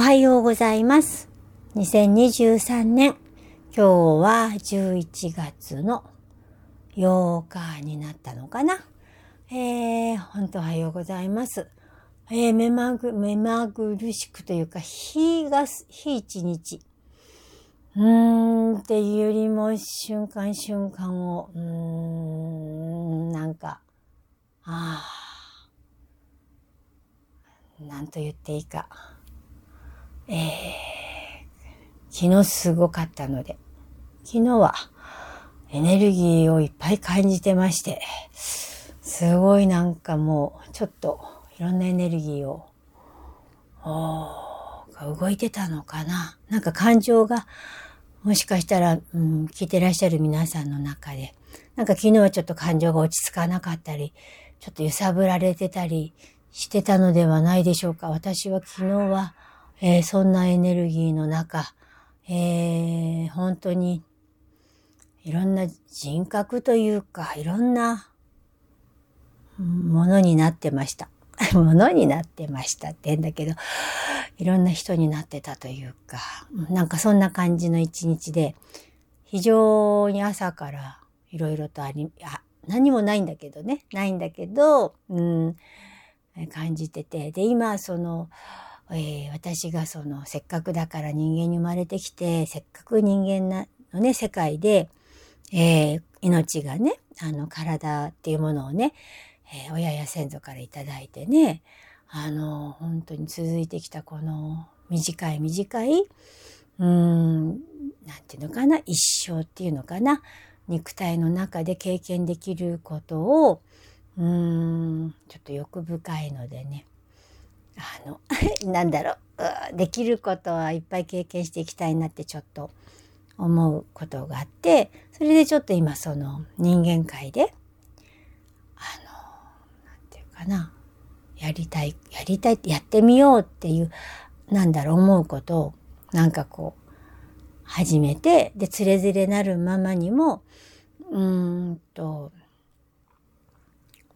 おはようございます。2023年、今日は11月の8日になったのかな。えー、本当おはようございます。えー、目まぐ、目まぐるしくというか、日が、日一日。うーん、っていうよりも、瞬間瞬間を、うーん、なんか、ああ、なんと言っていいか。えー、昨日すごかったので、昨日はエネルギーをいっぱい感じてまして、すごいなんかもうちょっといろんなエネルギーを、ー動いてたのかな。なんか感情がもしかしたら、うん、聞いてらっしゃる皆さんの中で、なんか昨日はちょっと感情が落ち着かなかったり、ちょっと揺さぶられてたりしてたのではないでしょうか。私は昨日は、えー、そんなエネルギーの中、えー、本当にいろんな人格というか、いろんなものになってました。ものになってましたって言うんだけど、いろんな人になってたというか、なんかそんな感じの一日で、非常に朝からいろいろとあり、あ、何もないんだけどね、ないんだけど、うん、感じてて、で、今、その、えー、私がその、せっかくだから人間に生まれてきて、せっかく人間なのね、世界で、えー、命がね、あの、体っていうものをね、えー、親や先祖からいただいてね、あの、本当に続いてきたこの短い短い、うん、なんていうのかな、一生っていうのかな、肉体の中で経験できることを、うん、ちょっと欲深いのでね、あの、なんだろう、できることはいっぱい経験していきたいなってちょっと思うことがあって、それでちょっと今その人間界であのなんていう、かな。やりたい、やりたいってやってみようっていう、なんだろう、思うことを、なんかこう、始めて、で、つれづれなるままにも、うんと、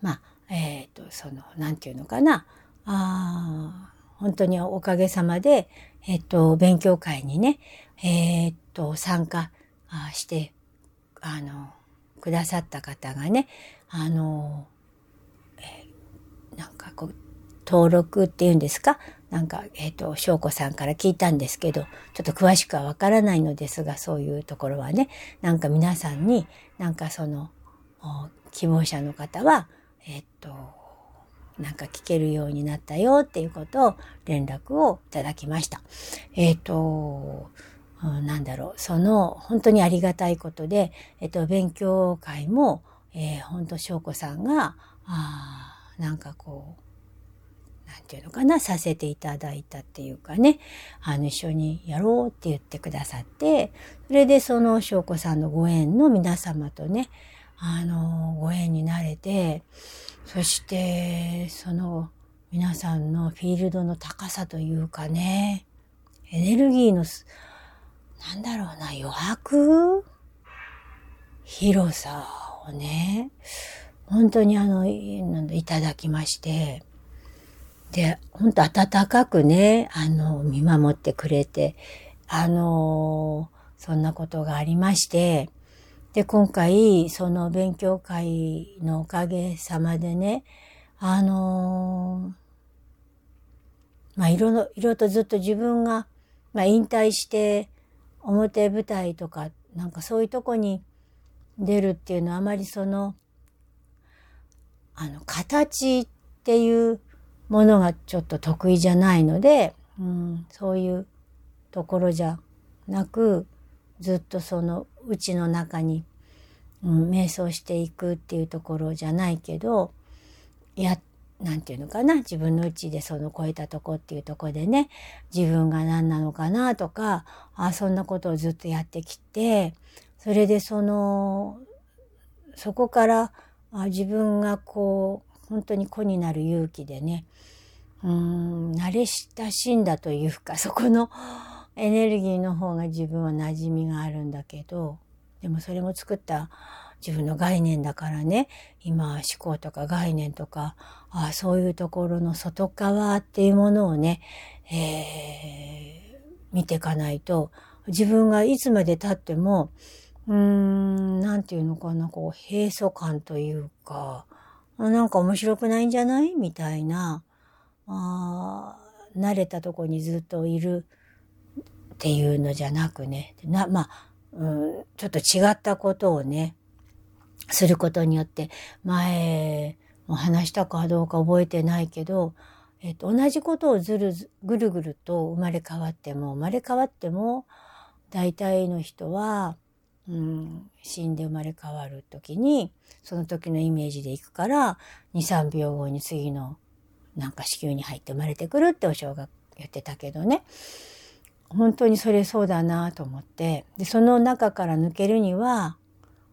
まあ、えっ、ー、と、その、なんていうのかな。あ本当におかげさまで、えっ、と、勉強会にね、えっ、と、参加して、あの、くださった方がね、あの、えなんかこう、登録っていうんですか？なんか、えっ、ー、と、翔子さんから聞いたんですけど、ちょっと詳しくはわからないのですが、そういうところはね、なんか皆さんに、なんかその、希望者の方は、えっ、ー、と、なんか聞けるようになったよっていうことを連絡をいただきました。えっ、ー、と、なんだろう、その本当にありがたいことで、えっ、と、勉強会も、えー、本当翔子さんが、あなんかこう、なんていうのかな、させていただいたっていうかね、あの、一緒にやろうって言ってくださって、それでその翔子さんのご縁の皆様とね、あの、ご縁になれて、そして、その皆さんのフィールドの高さというかね、エネルギーの、なんだろうな、余白？広さをね、本当にあの、いただきまして、で、本当温かくね、あの、見守ってくれて、あの、そんなことがありまして、で、今回、その勉強会のおかげさまでね、あの、まあ、いろいろ、いろいろとずっと自分が、まあ、引退して、表舞台とか、なんかそういうとこに出るっていうのはあまりその、あの、形っていうものがちょっと得意じゃないので、うん、そういうところじゃなく、ずっとそのうちの中に、うん、瞑想していくっていうところじゃないけど、や、なんていうのかな、自分のうちでその超えたとこっていうとこでね、自分が何なのかなとか、あそんなことをずっとやってきて、それでその、そこからあ自分がこう、本当に子になる勇気でね、うん、慣れ親しんだというか、そこのエネルギーの方が自分は馴染みがあるんだけど、でもそれも作った自分の概念だからね、今思考とか概念とか、あそういうところの外側っていうものをね、えー、見ていかないと、自分がいつまで経っても、うーん、なんていうのかな、こう、閉塞感というか、なんか面白くないんじゃない？みたいな、あ慣れたとこにずっといるっていうのじゃなくね、な、まあ、うん、ちょっと違ったことをね、することによって、前も話したかどうか覚えてないけど、えっと、同じことをずるぐるぐると生まれ変わっても、生まれ変わっても、大体の人は、うん、死んで生まれ変わる時に、その時のイメージでいくから、2、3秒後に次のなんか子宮に入って生まれてくるってお正が言ってたけどね。本当にそれそうだなと思って。で、その中から抜けるには、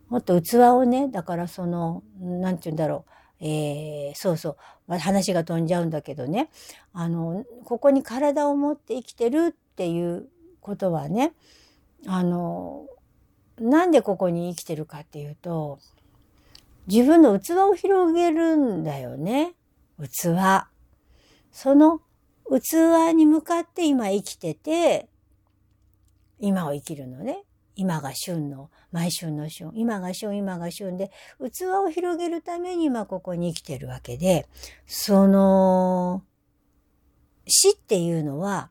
もっと器をね、だからその、なんて言うんだろう。えー、そうそう、話が飛んじゃうんだけどね。あの、ここに体を持って生きてるっていうことはね、あの、なんでここに生きてるかっていうと、自分の器を広げるんだよね。器。その器に向かって今生きてて、今を生きるのね。今が旬の、毎春の旬。今が旬、今が旬で、器を広げるために今ここに生きてるわけで、その、死っていうのは、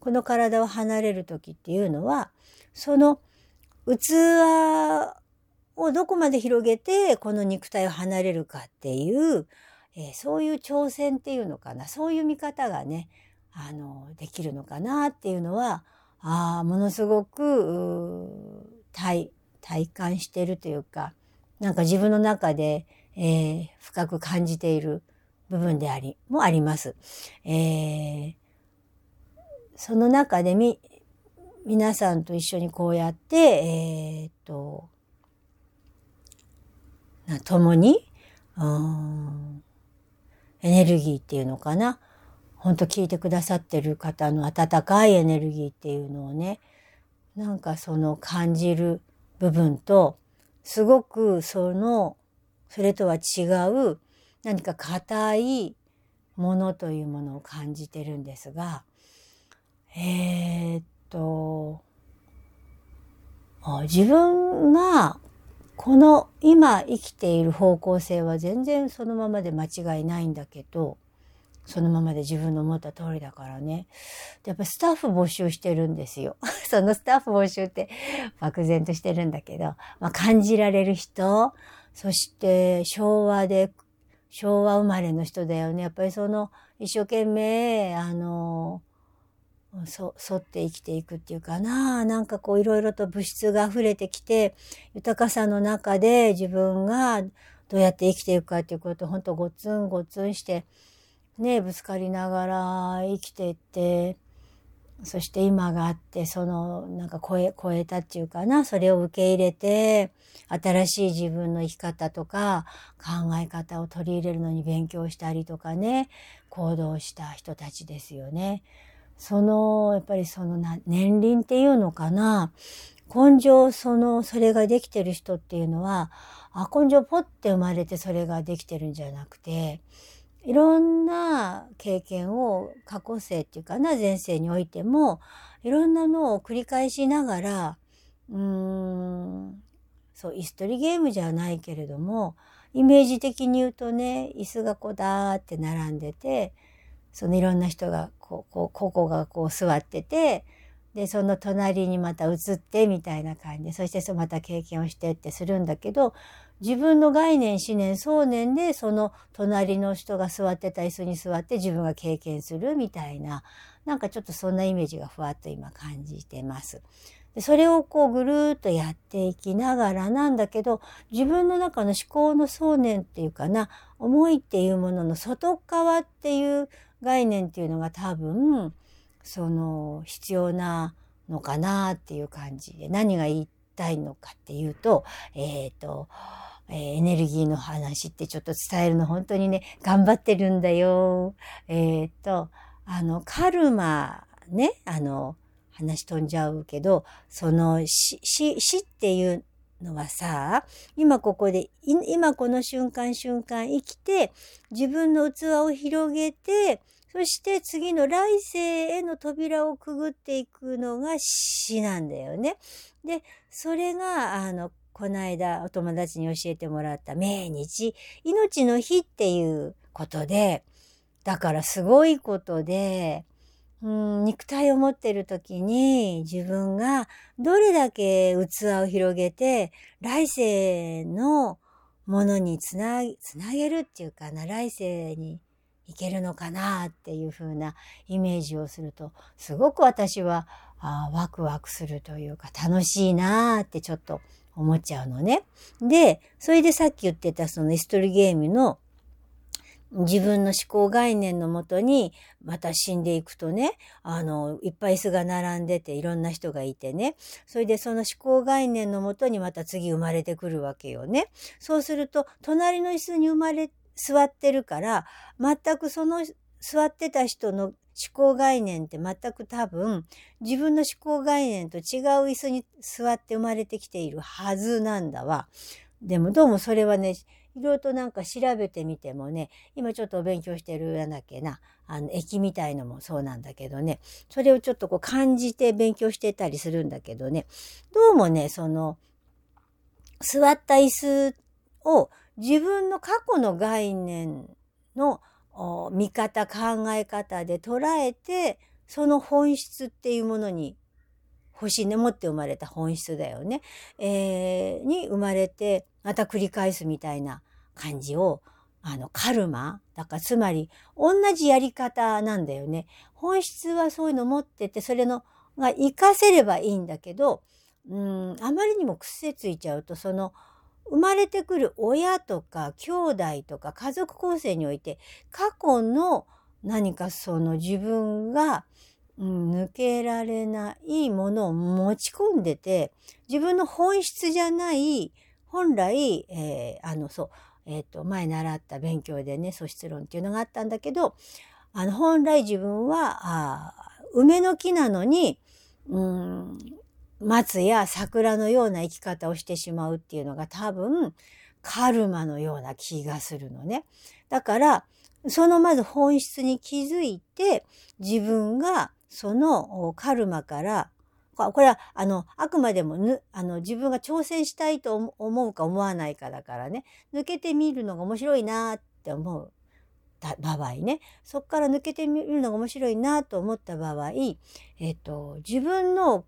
この体を離れる時っていうのは、その器をどこまで広げてこの肉体を離れるかっていう、えー、そういう挑戦っていうのかなそういう見方がねあのできるのかなっていうのはあものすごく体体感してるというかなんか自分の中で、えー、深く感じている部分でありもあります。えー、その中でみ皆さんと一緒にこうやってえー、っと共にうんエネルギーっていうのかな？ほんと聞いてくださってる方の温かいエネルギーっていうのをね、なんかその感じる部分と、すごくその、それとは違う何か硬いものというものを感じてるんですが、えー、っと、自分がこの今生きている方向性は全然そのままで間違いないんだけど、そのままで自分の思った通りだからね。やっぱスタッフ募集してるんですよ。そのスタッフ募集って漠然としてるんだけど、まあ、感じられる人、そして昭和で、昭和生まれの人だよね。やっぱりその一生懸命、あの、そ沿って生きていくっていうかな。なんかこういろいろと物質が溢れてきて豊かさの中で自分がどうやって生きていくかっていうことをほんとごつんごつんしてねぶつかりながら生きていってそして今があってそのなんか超え超えたっていうかな。それを受け入れて新しい自分の生き方とか考え方を取り入れるのに勉強したりとかね。行動した人たちですよね。その、やっぱりそのな、年輪っていうのかな。根性、その、それができてる人っていうのは、あ、根性ポって生まれてそれができてるんじゃなくて、いろんな経験を過去世っていうかな、前世においても、いろんなのを繰り返しながら、うーん、そう、椅子取りゲームじゃないけれども、イメージ的に言うとね、椅子がこうだーって並んでて、そのいろんな人がこう、こう、ここがこう座ってて、で、その隣にまた移ってみたいな感じで、そしてそまた経験をしてってするんだけど、自分の概念、思念、想念で、その隣の人が座ってた椅子に座って自分が経験するみたいな、なんかちょっとそんなイメージがふわっと今感じてます。でそれをこうぐるーっとやっていきながらなんだけど、自分の中の思考の想念っていうかな、思いっていうものの外側っていう概念っていうのが多分その必要なのかなっていう感じで何が言いたいのかっていうとえっ、ー、と、えー、エネルギーの話ってちょっと伝えるの本当にね頑張ってるんだよ。えっ、ー、とあのカルマねあの話飛んじゃうけどその死死死っていうのはさ、今ここで、今この瞬間瞬間生きて、自分の器を広げて、そして次の来世への扉をくぐっていくのが死なんだよね。で、それが、あの、この間お友達に教えてもらった命日、命の日っていうことで、だからすごいことで、うん、肉体を持ってる時に自分がどれだけ器を広げて来世のものにつなつなげるっていうかな来世にいけるのかなっていう風なイメージをするとすごく私はあワクワクするというか楽しいなってちょっと思っちゃうのね。で、それでさっき言ってたそのイストリゲームの自分の思考概念のもとに、また死んでいくとね、あの、いっぱい椅子が並んでて、いろんな人がいてね、それでその思考概念のもとにまた次生まれてくるわけよね。そうすると、隣の椅子に生まれ、座ってるから、全くその座ってた人の思考概念って全く多分自分の思考概念と違う椅子に座って生まれてきているはずなんだわ。でもどうもそれはね、いろいろとなんか調べてみてもね、今ちょっとお勉強してるやなきゃな、あの、駅みたいのもそうなんだけどね、それをちょっとこう感じて勉強してたりするんだけどね、どうもね、その、座った椅子を自分の過去の概念の見方、考え方で捉えて、その本質っていうものに欲しいね、持って生まれた本質だよね。えー、に生まれて、また繰り返すみたいな感じを、あの、カルマだから、つまり、同じやり方なんだよね。本質はそういうの持ってて、それの、が活かせればいいんだけど、うん、あまりにも癖ついちゃうと、その、生まれてくる親とか兄弟とか家族構成において、過去の何かその自分が、うん、抜けられないものを持ち込んでて、自分の本質じゃない、本来、えー、あの、そう、えっ、ー、と、前習った勉強でね、素質論っていうのがあったんだけど、あの、本来自分は、あ梅の木なのに、うん、松や桜のような生き方をしてしまうっていうのが多分、カルマのような気がするのね。だから、そのまず本質に気づいて、自分がそのカルマから、これは、あの、あくまでもぬ、あの、自分が挑戦したいと思うか思わないかだからね、抜けてみるのが面白いなって思う。場合ね、そこから抜けてみるのが面白いなと思った場合、えっと、自分の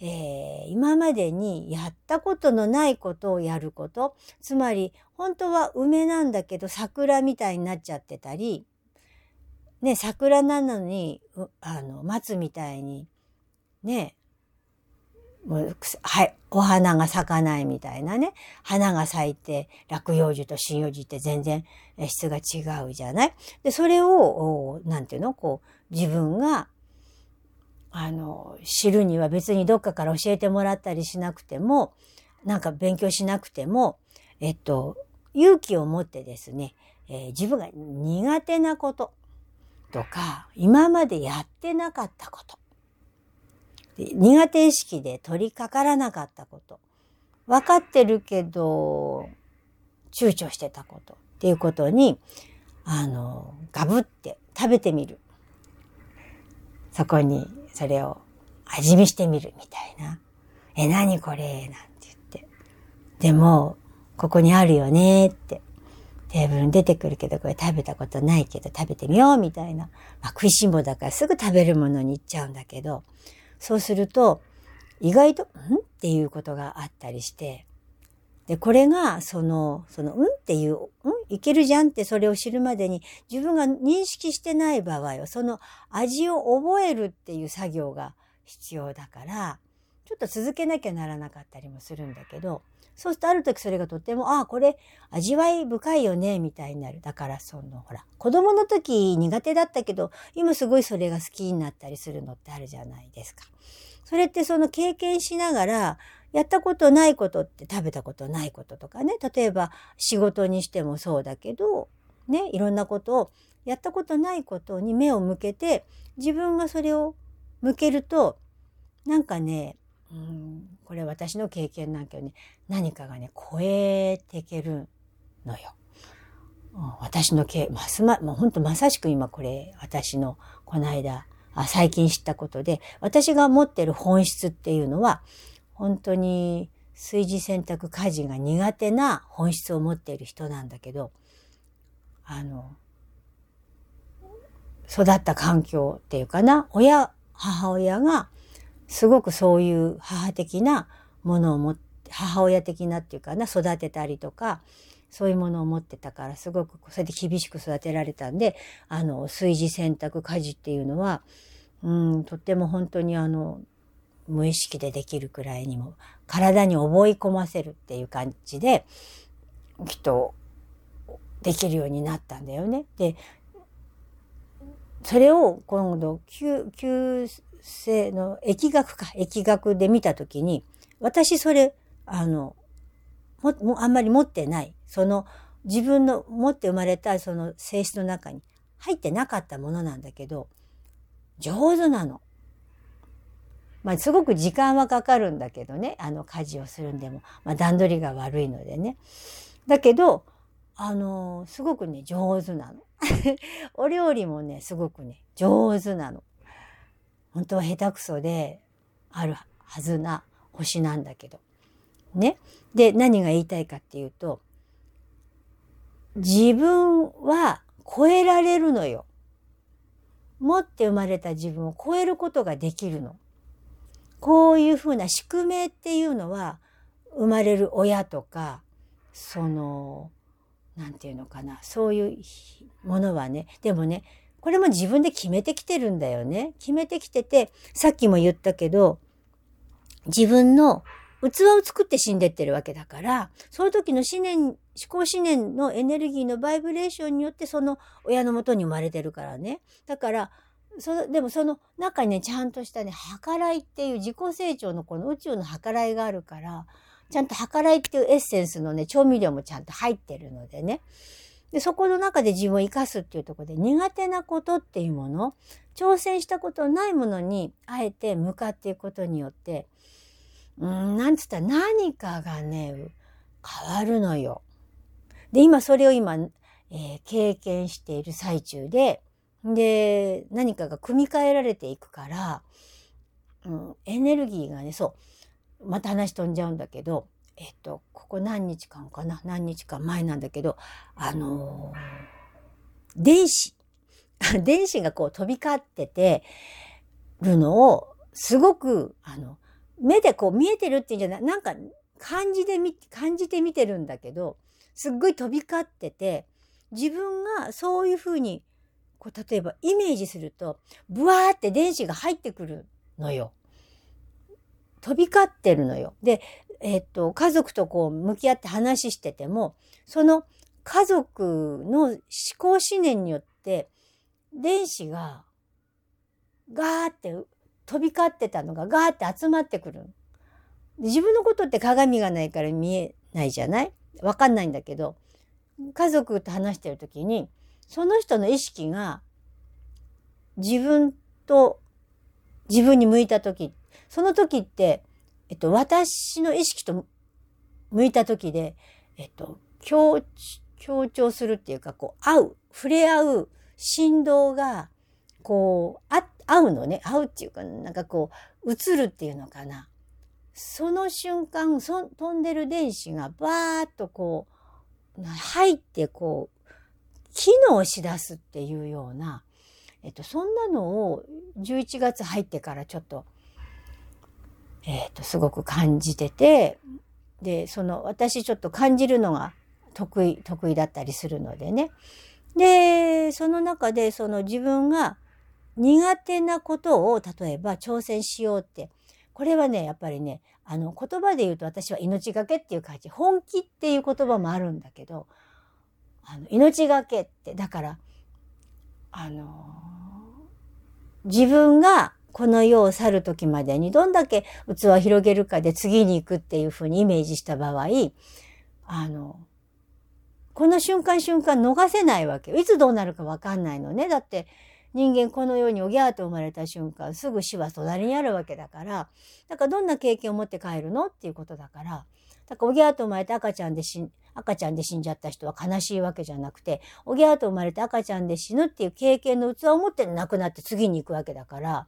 えー、今までにやったことのないことをやること。つまり、本当は梅なんだけど桜みたいになっちゃってたり、ね、桜なのに、あの、松みたいに、ね、もうはい、お花が咲かないみたいなね。花が咲いて、落葉樹と針葉樹って全然質が違うじゃない？で、それを、なんていうのこう、自分が、あの、知るには別にどっかから教えてもらったりしなくても、なんか勉強しなくても、えっと、勇気を持ってですね、えー、自分が苦手なこととか、今までやってなかったこと、苦手意識で取り掛からなかったこと、分かってるけど、躊躇してたことっていうことに、あの、ガブって食べてみる。そこにそれを味見してみるみたいな。え、何これ？なんて言って。でも、ここにあるよねって。テーブルに出てくるけど、これ食べたことないけど食べてみようみたいな。まあ、食いしん坊だからすぐ食べるものに行っちゃうんだけど、そうすると、意外と、ん？っていうことがあったりして、で、これが、その、その、うん？っていう、うん？いけるじゃんってそれを知るまでに自分が認識してない場合は、その味を覚えるっていう作業が必要だから、ちょっと続けなきゃならなかったりもするんだけど、そうするとある時それがとっても、ああ、これ味わい深いよね、みたいになる。だからその、ほら、子供の時苦手だったけど、今すごいそれが好きになったりするのってあるじゃないですか。それってその経験しながら、やったことないことって食べたことないこととかね。例えば仕事にしてもそうだけど、ね、いろんなことをやったことないことに目を向けて、自分がそれを向けると、なんかね、うん、これ私の経験なんけどね、何かがね、超えていけるのよ。私の経、ますま、もう本当まさしく今これ、私のこの間、あ最近知ったことで、私が持ってる本質っていうのは、本当に炊事選択家事が苦手な本質を持っている人なんだけど、あの、育った環境っていうかな、親、母親がすごくそういう母的なものを持って、母親的なっていうかな、育てたりとか、そういうものを持ってたから、すごくそれで厳しく育てられたんで、あの、炊事選択家事っていうのは、うん、とっても本当にあの、無意識でできるくらいにも、体に覚え込ませるっていう感じで、きっと、できるようになったんだよね。で、それを今度、急、急性の疫学か、疫学で見たときに、私それ、あの、も、もあんまり持ってない。その、自分の持って生まれたその性質の中に入ってなかったものなんだけど、上手なの。まあ、すごく時間はかかるんだけどね、あの、家事をするんでも、まあ、段取りが悪いのでね。だけど、あのすごくね、上手なの。お料理もね、すごくね、上手なの。本当は下手くそであるはずな星なんだけど。ね。で、何が言いたいかっていうと、自分は超えられるのよ。持って生まれた自分を超えることができるの。こういうふうな宿命っていうのは、生まれる親とか、その、なんていうのかな、そういうものはね、でもね、これも自分で決めてきてるんだよね。決めてきてて、さっきも言ったけど、自分の器を作って死んでってるわけだから、その時の思念、思考思念のエネルギーのバイブレーションによってその親のもとに生まれてるからね。だから、そでもその中にね、ちゃんとしたね、計らいっていう自己成長のこの宇宙の計らいがあるから、ちゃんと計らいっていうエッセンスのね、調味料もちゃんと入ってるのでね。で、そこの中で自分を生かすっていうところで苦手なことっていうもの、挑戦したことないものにあえて向かっていくことによって、うん、なんつったら何かがね、変わるのよ。で、今それを今、えー、経験している最中で、で、何かが組み替えられていくから、うん、エネルギーがね、そう、また話飛んじゃうんだけど、えっと、ここ何日間かな？何日間前なんだけど、あのー、電子、電子がこう飛び交っててるのを、すごく、あの、目でこう見えてるっていうんじゃない、なんか感じでみ、感じて見てるんだけど、すっごい飛び交ってて、自分がそういうふうに、こう、例えばイメージすると、ブワーって電子が入ってくるのよ。飛び交ってるのよ。で、えっと、家族とこう向き合って話してても、その家族の思考思念によって、電子がガーって飛び交ってたのがガーって集まってくる。自分のことって鏡がないから見えないじゃない？わかんないんだけど、家族と話してる時に、その人の意識が自分と自分に向いた時、その時って、えっと、私の意識と向いた時で、えっと、強、強調するっていうか、こう、合う、触れ合う振動が、こう、あ、合うのね。合うっていうか、なんかこう、映るっていうのかな。その瞬間、そ飛んでる電子がバーッとこう、入ってこう、機能しだすっていうような、えっと、そんなのを11月入ってからちょっと、えっと、すごく感じてて、で、その、私ちょっと感じるのが得意、得意だったりするのでね。で、その中で、その自分が苦手なことを、例えば挑戦しようって。これはね、やっぱりね、あの、言葉で言うと私は命がけっていう感じ、本気っていう言葉もあるんだけど、あの、命がけって、だから、あの自分がこの世を去る時までにどんだけ器を広げるかで次に行くっていうふうにイメージした場合、あの、この瞬間瞬間逃せないわけ。いつどうなるかわかんないのね。だって、人間この世におぎゃーと生まれた瞬間、すぐ死は隣にあるわけだから、だからどんな経験を持って帰るの？っていうことだから、だからおぎゃーと生まれて赤ちゃんで死ん赤ちゃんで死んじゃった人は悲しいわけじゃなくて、おぎゃーと生まれて赤ちゃんで死ぬっていう経験の器を持って亡くなって次に行くわけだから、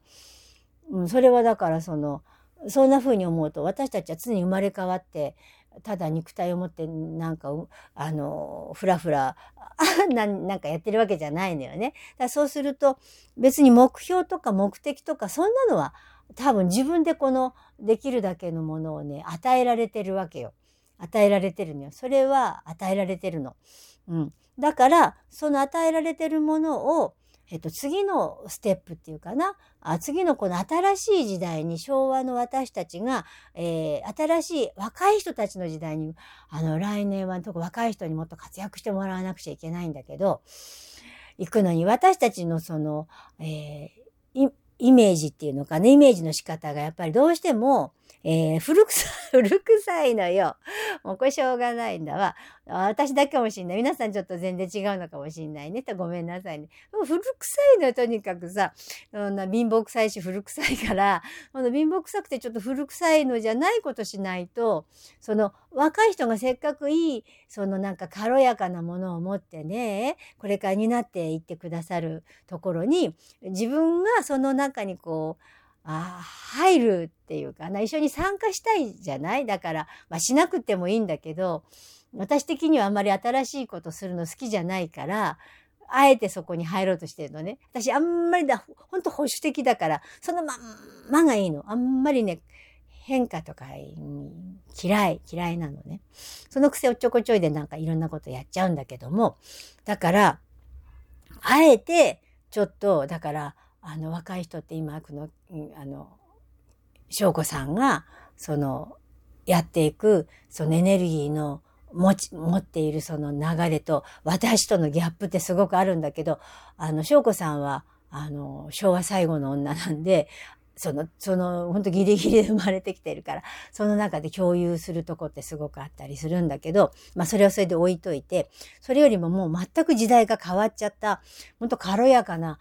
うん、それはだからその、そんな風に思うと私たちは常に生まれ変わってただ肉体を持ってなんかあのふらふら なんかやってるわけじゃないのよね。だそうすると別に目標とか目的とかそんなのは多分自分でこのできるだけのものをね与えられてるわけよ。与えられてるのよ。それは与えられてるの。うん。だからその与えられてるものをえっと、次のステップっていうかな、あ次のこの新しい時代に昭和の私たちが、えー、新しい若い人たちの時代に、あの、来年は特若い人にもっと活躍してもらわなくちゃいけないんだけど、行くのに私たちのその、えー、イメージっていうのかね、イメージの仕方がやっぱりどうしても、えー、古臭い、古臭いのよ。もうこれしょうがないんだわ。私だけかもしんない。皆さんちょっと全然違うのかもしんないね。とごめんなさいね。古臭いのよ、とにかくさ。そんな貧乏臭いし古臭いから、この貧乏臭くてちょっと古臭いのじゃないことしないと、その若い人がせっかくいい、そのなんか軽やかなものを持ってね、これから担っていってくださるところに、自分がその中にこう、あ入るっていうかな、一緒に参加したいじゃない？だから、まあしなくてもいいんだけど、私的にはあんまり新しいことするの好きじゃないから、あえてそこに入ろうとしてるのね。私あんまりだ、ほんと保守的だから、そのまんまがいいの。あんまりね、変化とか嫌い、嫌いなのね。そのくせおっちょこちょいでなんかいろんなことやっちゃうんだけども、だから、あえて、ちょっと、だから、あの、若い人って今、この、あの、翔子さんが、その、やっていく、そのエネルギーの持ち、持っているその流れと、私とのギャップってすごくあるんだけど、あの、翔子さんは、あの、昭和最後の女なんで、その、その、本当ギリギリで生まれてきてるから、その中で共有するとこってすごくあったりするんだけど、まあそれはそれで置いといて、それよりももう全く時代が変わっちゃった、本当軽やかな、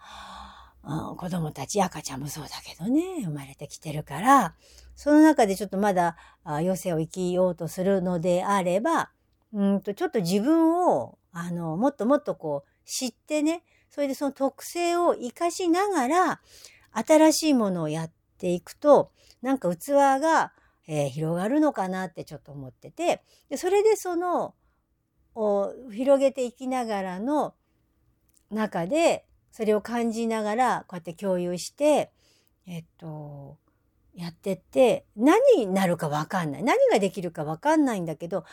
うん、子供たち、赤ちゃんもそうだけどね、生まれてきてるから、その中でちょっとまだ余生を生きようとするのであれば、うんとちょっと自分を、あの、もっともっとこう、知ってね、それでその特性を活かしながら、新しいものをやっていくと、なんか器が、えー、広がるのかなってちょっと思ってて、でそれでその、広げていきながらの中で、それを感じながらこうやって共有してえっとやってって何になるか分かんない何ができるか分かんないんだけど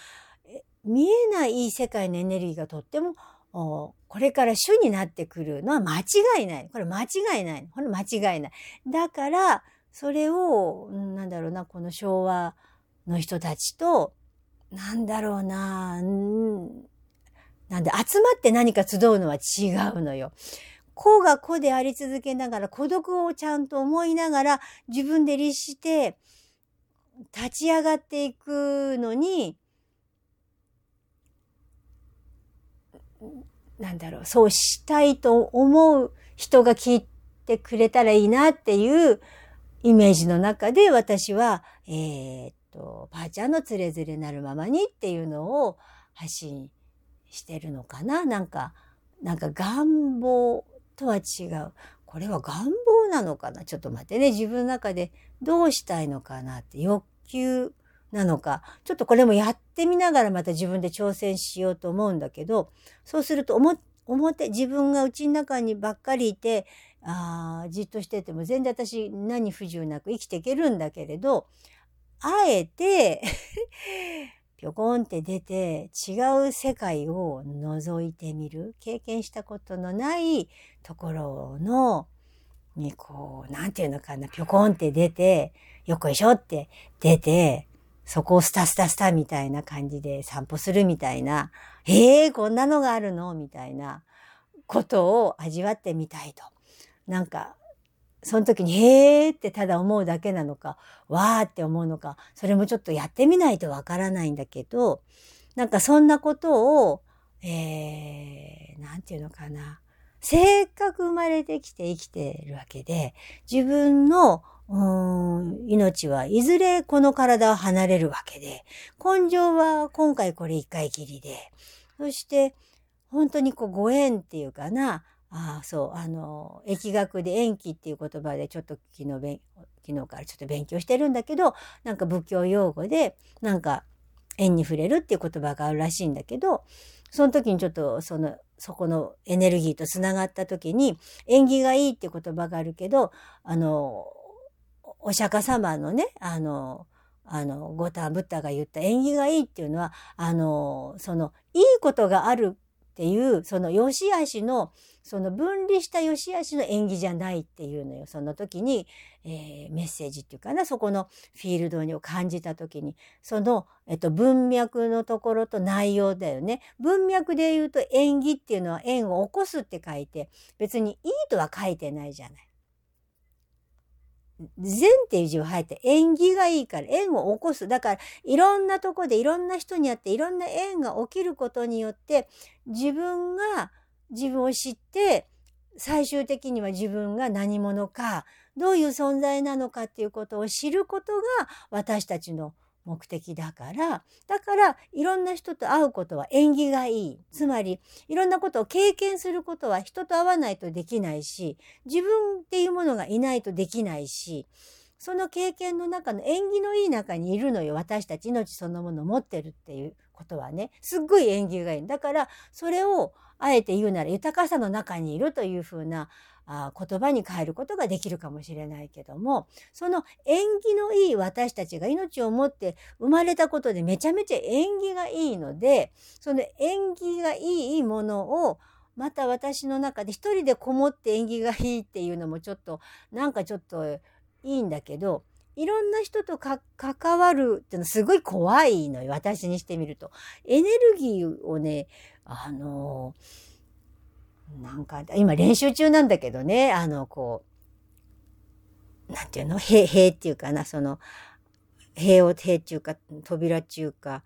見えない世界のエネルギーがとってもこれから主になってくるのは間違いない。これ間違いない。これ間違いない。だから、それを、なんだろうな、この昭和の人たちと、なんだろうな、なんで集まって何か集うのは違うのよ。子が子であり続けながら、孤独をちゃんと思いながら、自分で律して、立ち上がっていくのに、なんだろう、そうしたいと思う人が聞いてくれたらいいなっていうイメージの中で私は、えー、っと、ばあちゃんのつれづれなるままにっていうのを発信してるのかな。なんか、なんか願望とは違う。これは願望なのかな？ちょっと待ってね。自分の中でどうしたいのかなって欲求なのか。ちょっとこれもやってみながらまた自分で挑戦しようと思うんだけど、そうすると表、自分が家の中にばっかりいて、あじっとしてても全然私何不自由なく生きていけるんだけれど、あえてぴょこんって出て違う世界を覗いてみる。経験したことのないところのにこうなんていうのかな。ぴょこんって出てよこいしょって出てそこをスタスタスタみたいな感じで散歩するみたいな。ええー、こんなのがあるの？みたいなことを味わってみたいと。なんかその時に、へーってただ思うだけなのか、わーって思うのか、それもちょっとやってみないとわからないんだけど、なんかそんなことを、えー、なんていうのかな、せっかく生まれてきて生きてるわけで、自分の命はいずれこの体を離れるわけで、根性は今回これ一回きりで、そして本当にこうご縁っていうかな、ああ、そう、あの、疫学で延期っていう言葉でちょっと昨日昨日からちょっと勉強してるんだけど、なんか仏教用語で、なんか縁に触れるっていう言葉があるらしいんだけど、その時にちょっとその、そこのエネルギーとつながった時に、縁起がいいっていう言葉があるけど、あの、お釈迦様のね、あの、あの、ゴタンブッダが言った縁起がいいっていうのは、あの、その、いいことがあるっていう、その良し悪しの、その分離した良し悪しの縁起じゃないっていうのよ。その時に、えー、メッセージっていうかな、そこのフィールドを感じた時に、その、えっと、文脈のところと内容だよね。文脈で言うと縁起っていうのは縁を起こすって書いて、別にいいとは書いてないじゃない。善っていう字を入って縁起がいいから縁を起こす。だからいろんなとこでいろんな人に会っていろんな縁が起きることによって自分が自分を知って最終的には自分が何者かどういう存在なのかっていうことを知ることが私たちの目的だから、だからいろんな人と会うことは縁起がいい。つまりいろんなことを経験することは人と会わないとできないし、自分っていうものがいないとできないし、その経験の中の縁起のいい中にいるのよ。私たち命そのものを持ってるっていうことはね。すっごい縁起がいい。だから、それをあえて言うなら豊かさの中にいるというふうなあ言葉に変えることができるかもしれないけども、その縁起のいい私たちが命を持って生まれたことでめちゃめちゃ縁起がいいので、その縁起がいいものをまた私の中で一人でこもって縁起がいいっていうのもちょっと、なんかちょっといいんだけど、いろんな人と関わるっていうのはすごい怖いのよ。私にしてみると。エネルギーをね、あのーなんか、今練習中なんだけどね、あの、こう、なんていうの？塀、塀っていうかな、その、塀を、塀っていうか、扉っていうか、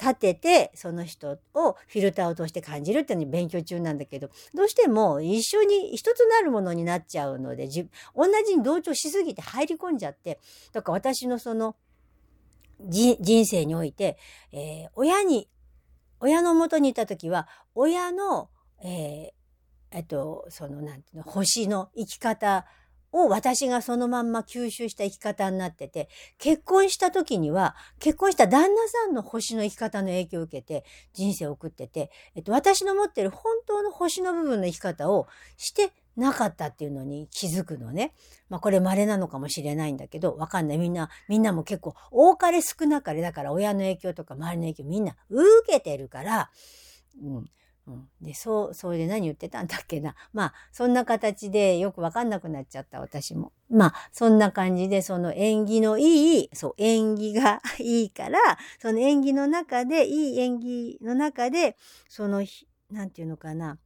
立てて、その人をフィルターを通して感じるっていうのに勉強中なんだけど、どうしても一緒に一つなるものになっちゃうので、じ同じに同調しすぎて入り込んじゃって、だから私のその、人生において、えー、親に、親の元にいた時は、親の、えー、えっと、その、なんていうの、星の生き方を私がそのまんま吸収した生き方になってて、結婚した時には、結婚した旦那さんの星の生き方の影響を受けて人生を送ってて、えっと、私の持ってる本当の星の部分の生き方をしてなかったっていうのに気づくのね。まあこれ稀なのかもしれないんだけど、わかんない。みんな、みんなも結構多かれ少なかれだから親の影響とか周りの影響みんな受けてるから、うん。うん、で、そう、それで何言ってたんだっけな。まあ、そんな形でよくわかんなくなっちゃった、私も。まあ、そんな感じで、その縁起のいい、そう、縁起が いいから、その縁起の中で、いい縁起の中で、その、なんていうのかな。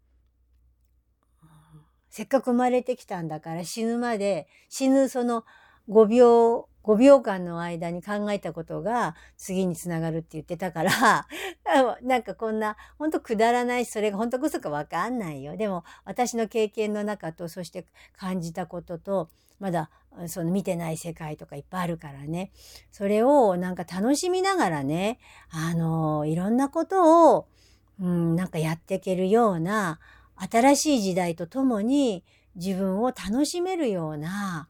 せっかく生まれてきたんだから死ぬまで、死ぬその5秒5秒間の間に考えたことが次につながるって言ってたから、なんかこんな、ほんとくだらないし、それが本当こそかわかんないよ。でも私の経験の中と、そして感じたことと、まだその見てない世界とかいっぱいあるからね。それをなんか楽しみながらね、あの、いろんなことを、うん、なんかやっていけるような、新しい時代とともに自分を楽しめるような、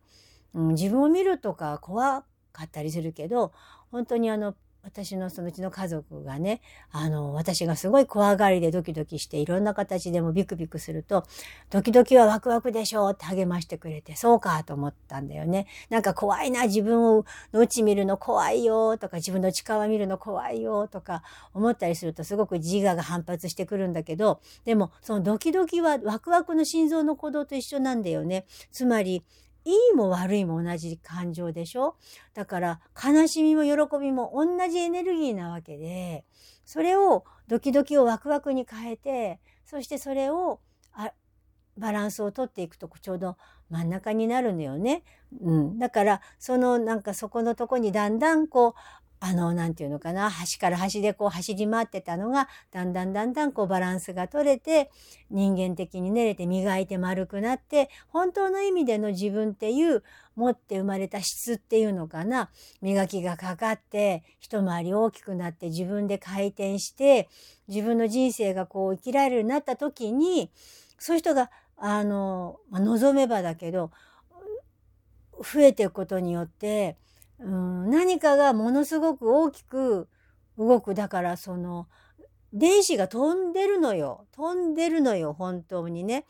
うん、自分を見るとか怖かったりするけど、本当にあの、私のそのうちの家族がね、あの、私がすごい怖がりでドキドキしていろんな形でもビクビクすると、ドキドキはワクワクでしょうって励ましてくれて、そうかと思ったんだよね。なんか怖いな、自分をのうち見るの怖いよとか、自分の力見るの怖いよとか思ったりするとすごく自我が反発してくるんだけど、でもそのドキドキはワクワクの心臓の鼓動と一緒なんだよね。つまり、いいも悪いも同じ感情でしょ？だから悲しみも喜びも同じエネルギーなわけで、それをドキドキをワクワクに変えて、そしてそれをあバランスをとっていくとちょうど真ん中になるのよね。うん。だから、そのなんかそこのとこにだんだんこう、あの、なんていうのかな、端から端でこう走り回ってたのが、だんだんだんだんこうバランスが取れて、人間的に練れて磨いて丸くなって、本当の意味での自分っていう、持って生まれた質っていうのかな、磨きがかかって、一回り大きくなって自分で回転して、自分の人生がこう生きられるようになった時に、そういう人が、あの、まあ、望めばだけど、増えていくことによって、うん、何かがものすごく大きく動く。だからその、電子が飛んでるのよ。飛んでるのよ、本当にね。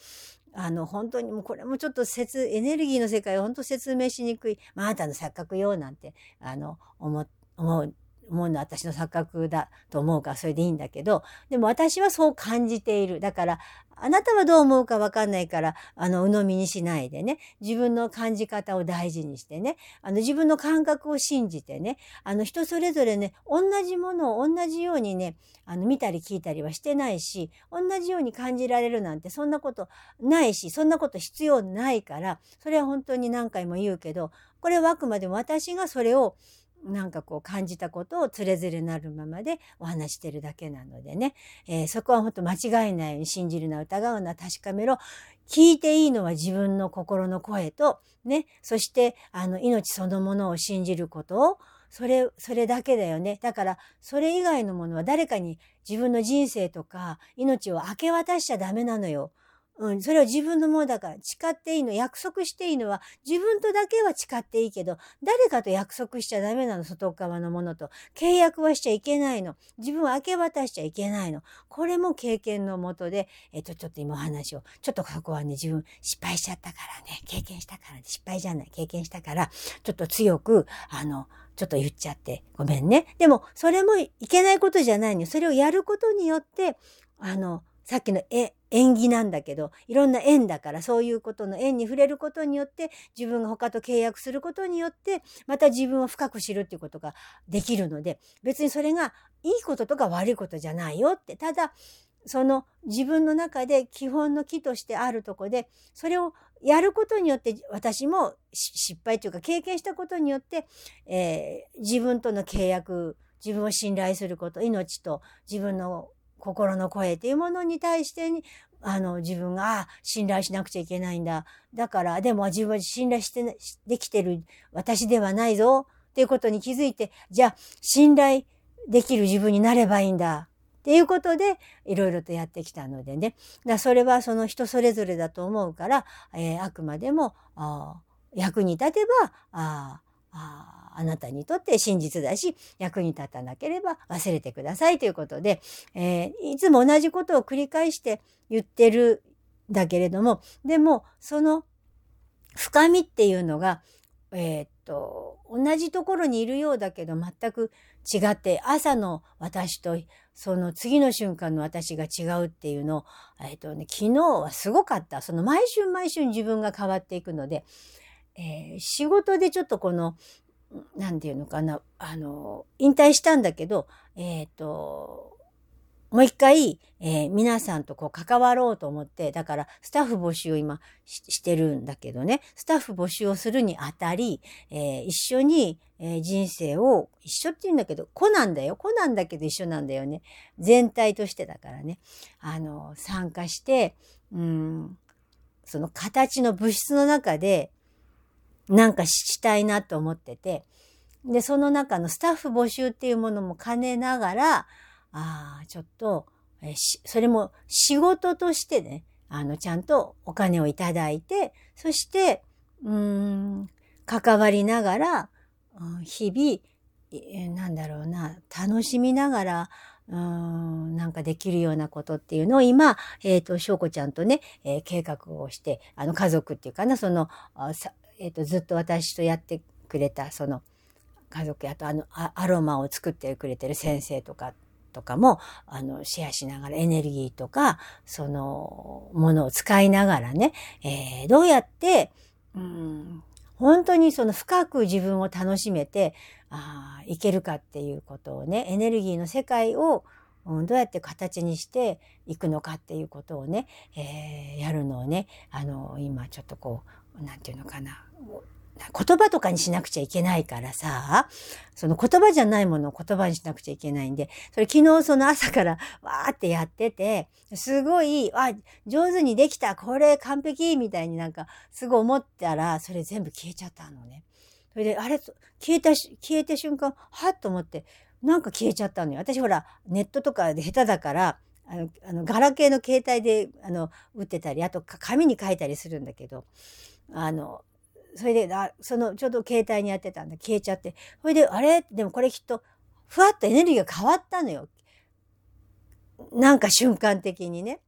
あの、本当にもうこれもちょっと説、エネルギーの世界を本当説明しにくい。まあ、あなたの錯覚よ、なんて、あの、思、思う思うのは私の錯覚だと思うからそれでいいんだけど、でも私はそう感じている。だから、あなたはどう思うかわかんないから、あの、鵜呑みにしないでね、自分の感じ方を大事にしてね、あの、自分の感覚を信じてね、あの、人それぞれね、同じものを同じようにね、あの、見たり聞いたりはしてないし、同じように感じられるなんて、そんなことないし、そんなこと必要ないから、それは本当に何回も言うけど、これはあくまでも私がそれを、なんかこう感じたことをつれづれなるままでお話してるだけなのでね、えー、そこは本当間違いないように信じるな疑うな確かめろ聞いていいのは自分の心の声とねそしてあの命そのものを信じることをそれ、それだけだよね。だから、それ以外のものは誰かに自分の人生とか命を明け渡しちゃダメなのよ。うん、それは自分のものだから、誓っていいの、約束していいのは、自分とだけは誓っていいけど、誰かと約束しちゃダメなの、外側のものと。契約はしちゃいけないの。自分は明け渡しちゃいけないの。これも経験のもとで、えっと、ちょっと今お話を、ちょっと過去はね、自分失敗しちゃったからね、経験したからね、失敗じゃない、経験したから、ちょっと強く、あの、ちょっと言っちゃって、ごめんね。でも、それもいけないことじゃないのよそれをやることによって、あの、さっきの絵、縁起なんだけど、いろんな縁だから、そういうことの縁に触れることによって、自分が他と契約することによって、また自分を深く知るっていうことができるので、別にそれがいいこととか悪いことじゃないよって、ただ、その自分の中で基本の木としてあるとこで、それをやることによって、私も失敗というか経験したことによって、えー、自分との契約、自分を信頼すること、命と自分の心の声っていうものに対してに、あの、自分が、あ信頼しなくちゃいけないんだ。だから、でも自分は信頼して、できてる私ではないぞ。っていうことに気づいて、じゃあ、信頼できる自分になればいいんだ。っていうことで、いろいろとやってきたのでね。だそれはその人それぞれだと思うから、えー、あくまでも、あ役に立てば、あああなたにとって真実だし、役に立たなければ忘れてくださいということで、えー、いつも同じことを繰り返して言ってるだけれども、でも、その深みっていうのが、えー、っと、同じところにいるようだけど全く違って、朝の私とその次の瞬間の私が違うっていうのを、えー、っとね、昨日はすごかった。その毎週毎週自分が変わっていくので、えー、仕事でちょっとこの、なんていうのかな、あの、引退したんだけど、えっ、ー、と、もう一回、えー、皆さんとこう関わろうと思って、だからスタッフ募集を今してるんだけどね、スタッフ募集をするにあたり、えー、一緒に、えー、人生を、一緒って言うんだけど、子なんだよ。子なんだけど一緒なんだよね。全体としてだからね。あの、参加して、うん、その形の物質の中で、なんかしたいなと思ってて、で、その中のスタッフ募集っていうものも兼ねながら、ああ、ちょっと、えそれも仕事としてね、あの、ちゃんとお金をいただいて、そして、うん、関わりながら、うん、日々、なんだろうな、楽しみながら、うん、なんかできるようなことっていうのを今、えっ、ー、と、翔子ちゃんとね、えー、計画をして、あの、家族っていうかな、その、えっ、ー、と、ずっと私とやってくれた、その、家族やと、あの、アロマを作ってくれてる先生とか、とかも、あの、シェアしながらエネルギーとか、その、ものを使いながらね、えー、どうやって、うん、本当にその深く自分を楽しめて、あいけるかっていうことをね、エネルギーの世界を、うん、どうやって形にしていくのかっていうことをね、えー、やるのをね、あの、今ちょっとこう、なんていうのかな、言葉とかにしなくちゃいけないからさ、その言葉じゃないものを言葉にしなくちゃいけないんで、それ昨日その朝から わーってやってて、すごい、あ、上手にできた、これ完璧みたいになんか、すごい思ったら、それ全部消えちゃったのね。それで、あれ、消えた、消えた瞬間、はっと思って、なんか消えちゃったのよ。私ほら、ネットとかで下手だから、あの、あのガラケーの携帯で、あの、打ってたり、あと紙に書いたりするんだけど、あの、それで、あその、ちょうど携帯にやってたんで。消えちゃって。それで、あれ？でもこれきっと、ふわっとエネルギーが変わったのよ。なんか瞬間的にね。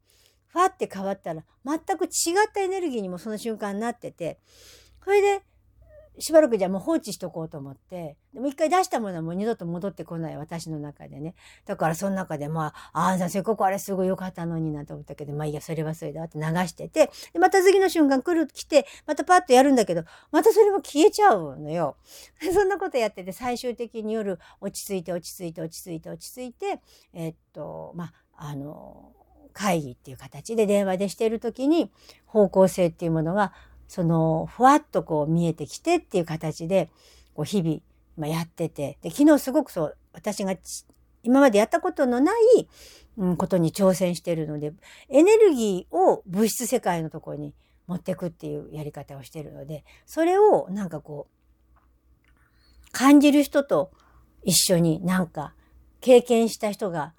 ふわって変わったら、全く違ったエネルギーにもその瞬間になってて、それで、しばらくじゃもう放置しとこうと思って、でも一回出したものはもう二度と戻ってこない私の中でね。だからその中でまあ、ああ、せっかくあれすごい良かったのになと思ったけど、まあいいや、それはそれだって流してて、で、また次の瞬間来る、来て、またパッとやるんだけど、またそれも消えちゃうのよ。そんなことやってて、最終的に夜落ち着いて落ち着いて落ち着いて落ち着いて、えっと、まあ、あの、会議っていう形で電話でしている時に方向性っていうものがその、ふわっとこう見えてきてっていう形で、こう日々、まあ、やってて、で、昨日すごくそう、私が今までやったことのない、うん、ことに挑戦してるので、エネルギーを物質世界のところに持っていくっていうやり方をしてるので、それをなんかこう、感じる人と一緒になんか経験した人が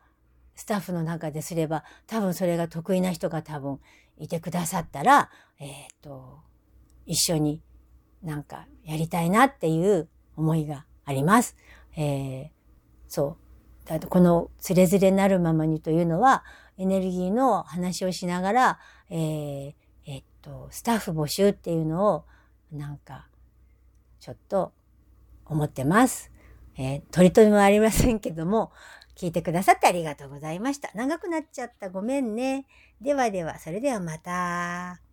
スタッフの中ですれば、多分それが得意な人が多分いてくださったら、えっ、ー、と、一緒になんかやりたいなっていう思いがあります。えー、そう。だこのつれづれなるままにというのは、エネルギーの話をしながら、えー、えっと、スタッフ募集っていうのを、なんか、ちょっと思ってます。えー、取り留めもありませんけども、聞いてくださってありがとうございました。長くなっちゃった。ごめんね。ではでは、それではまた。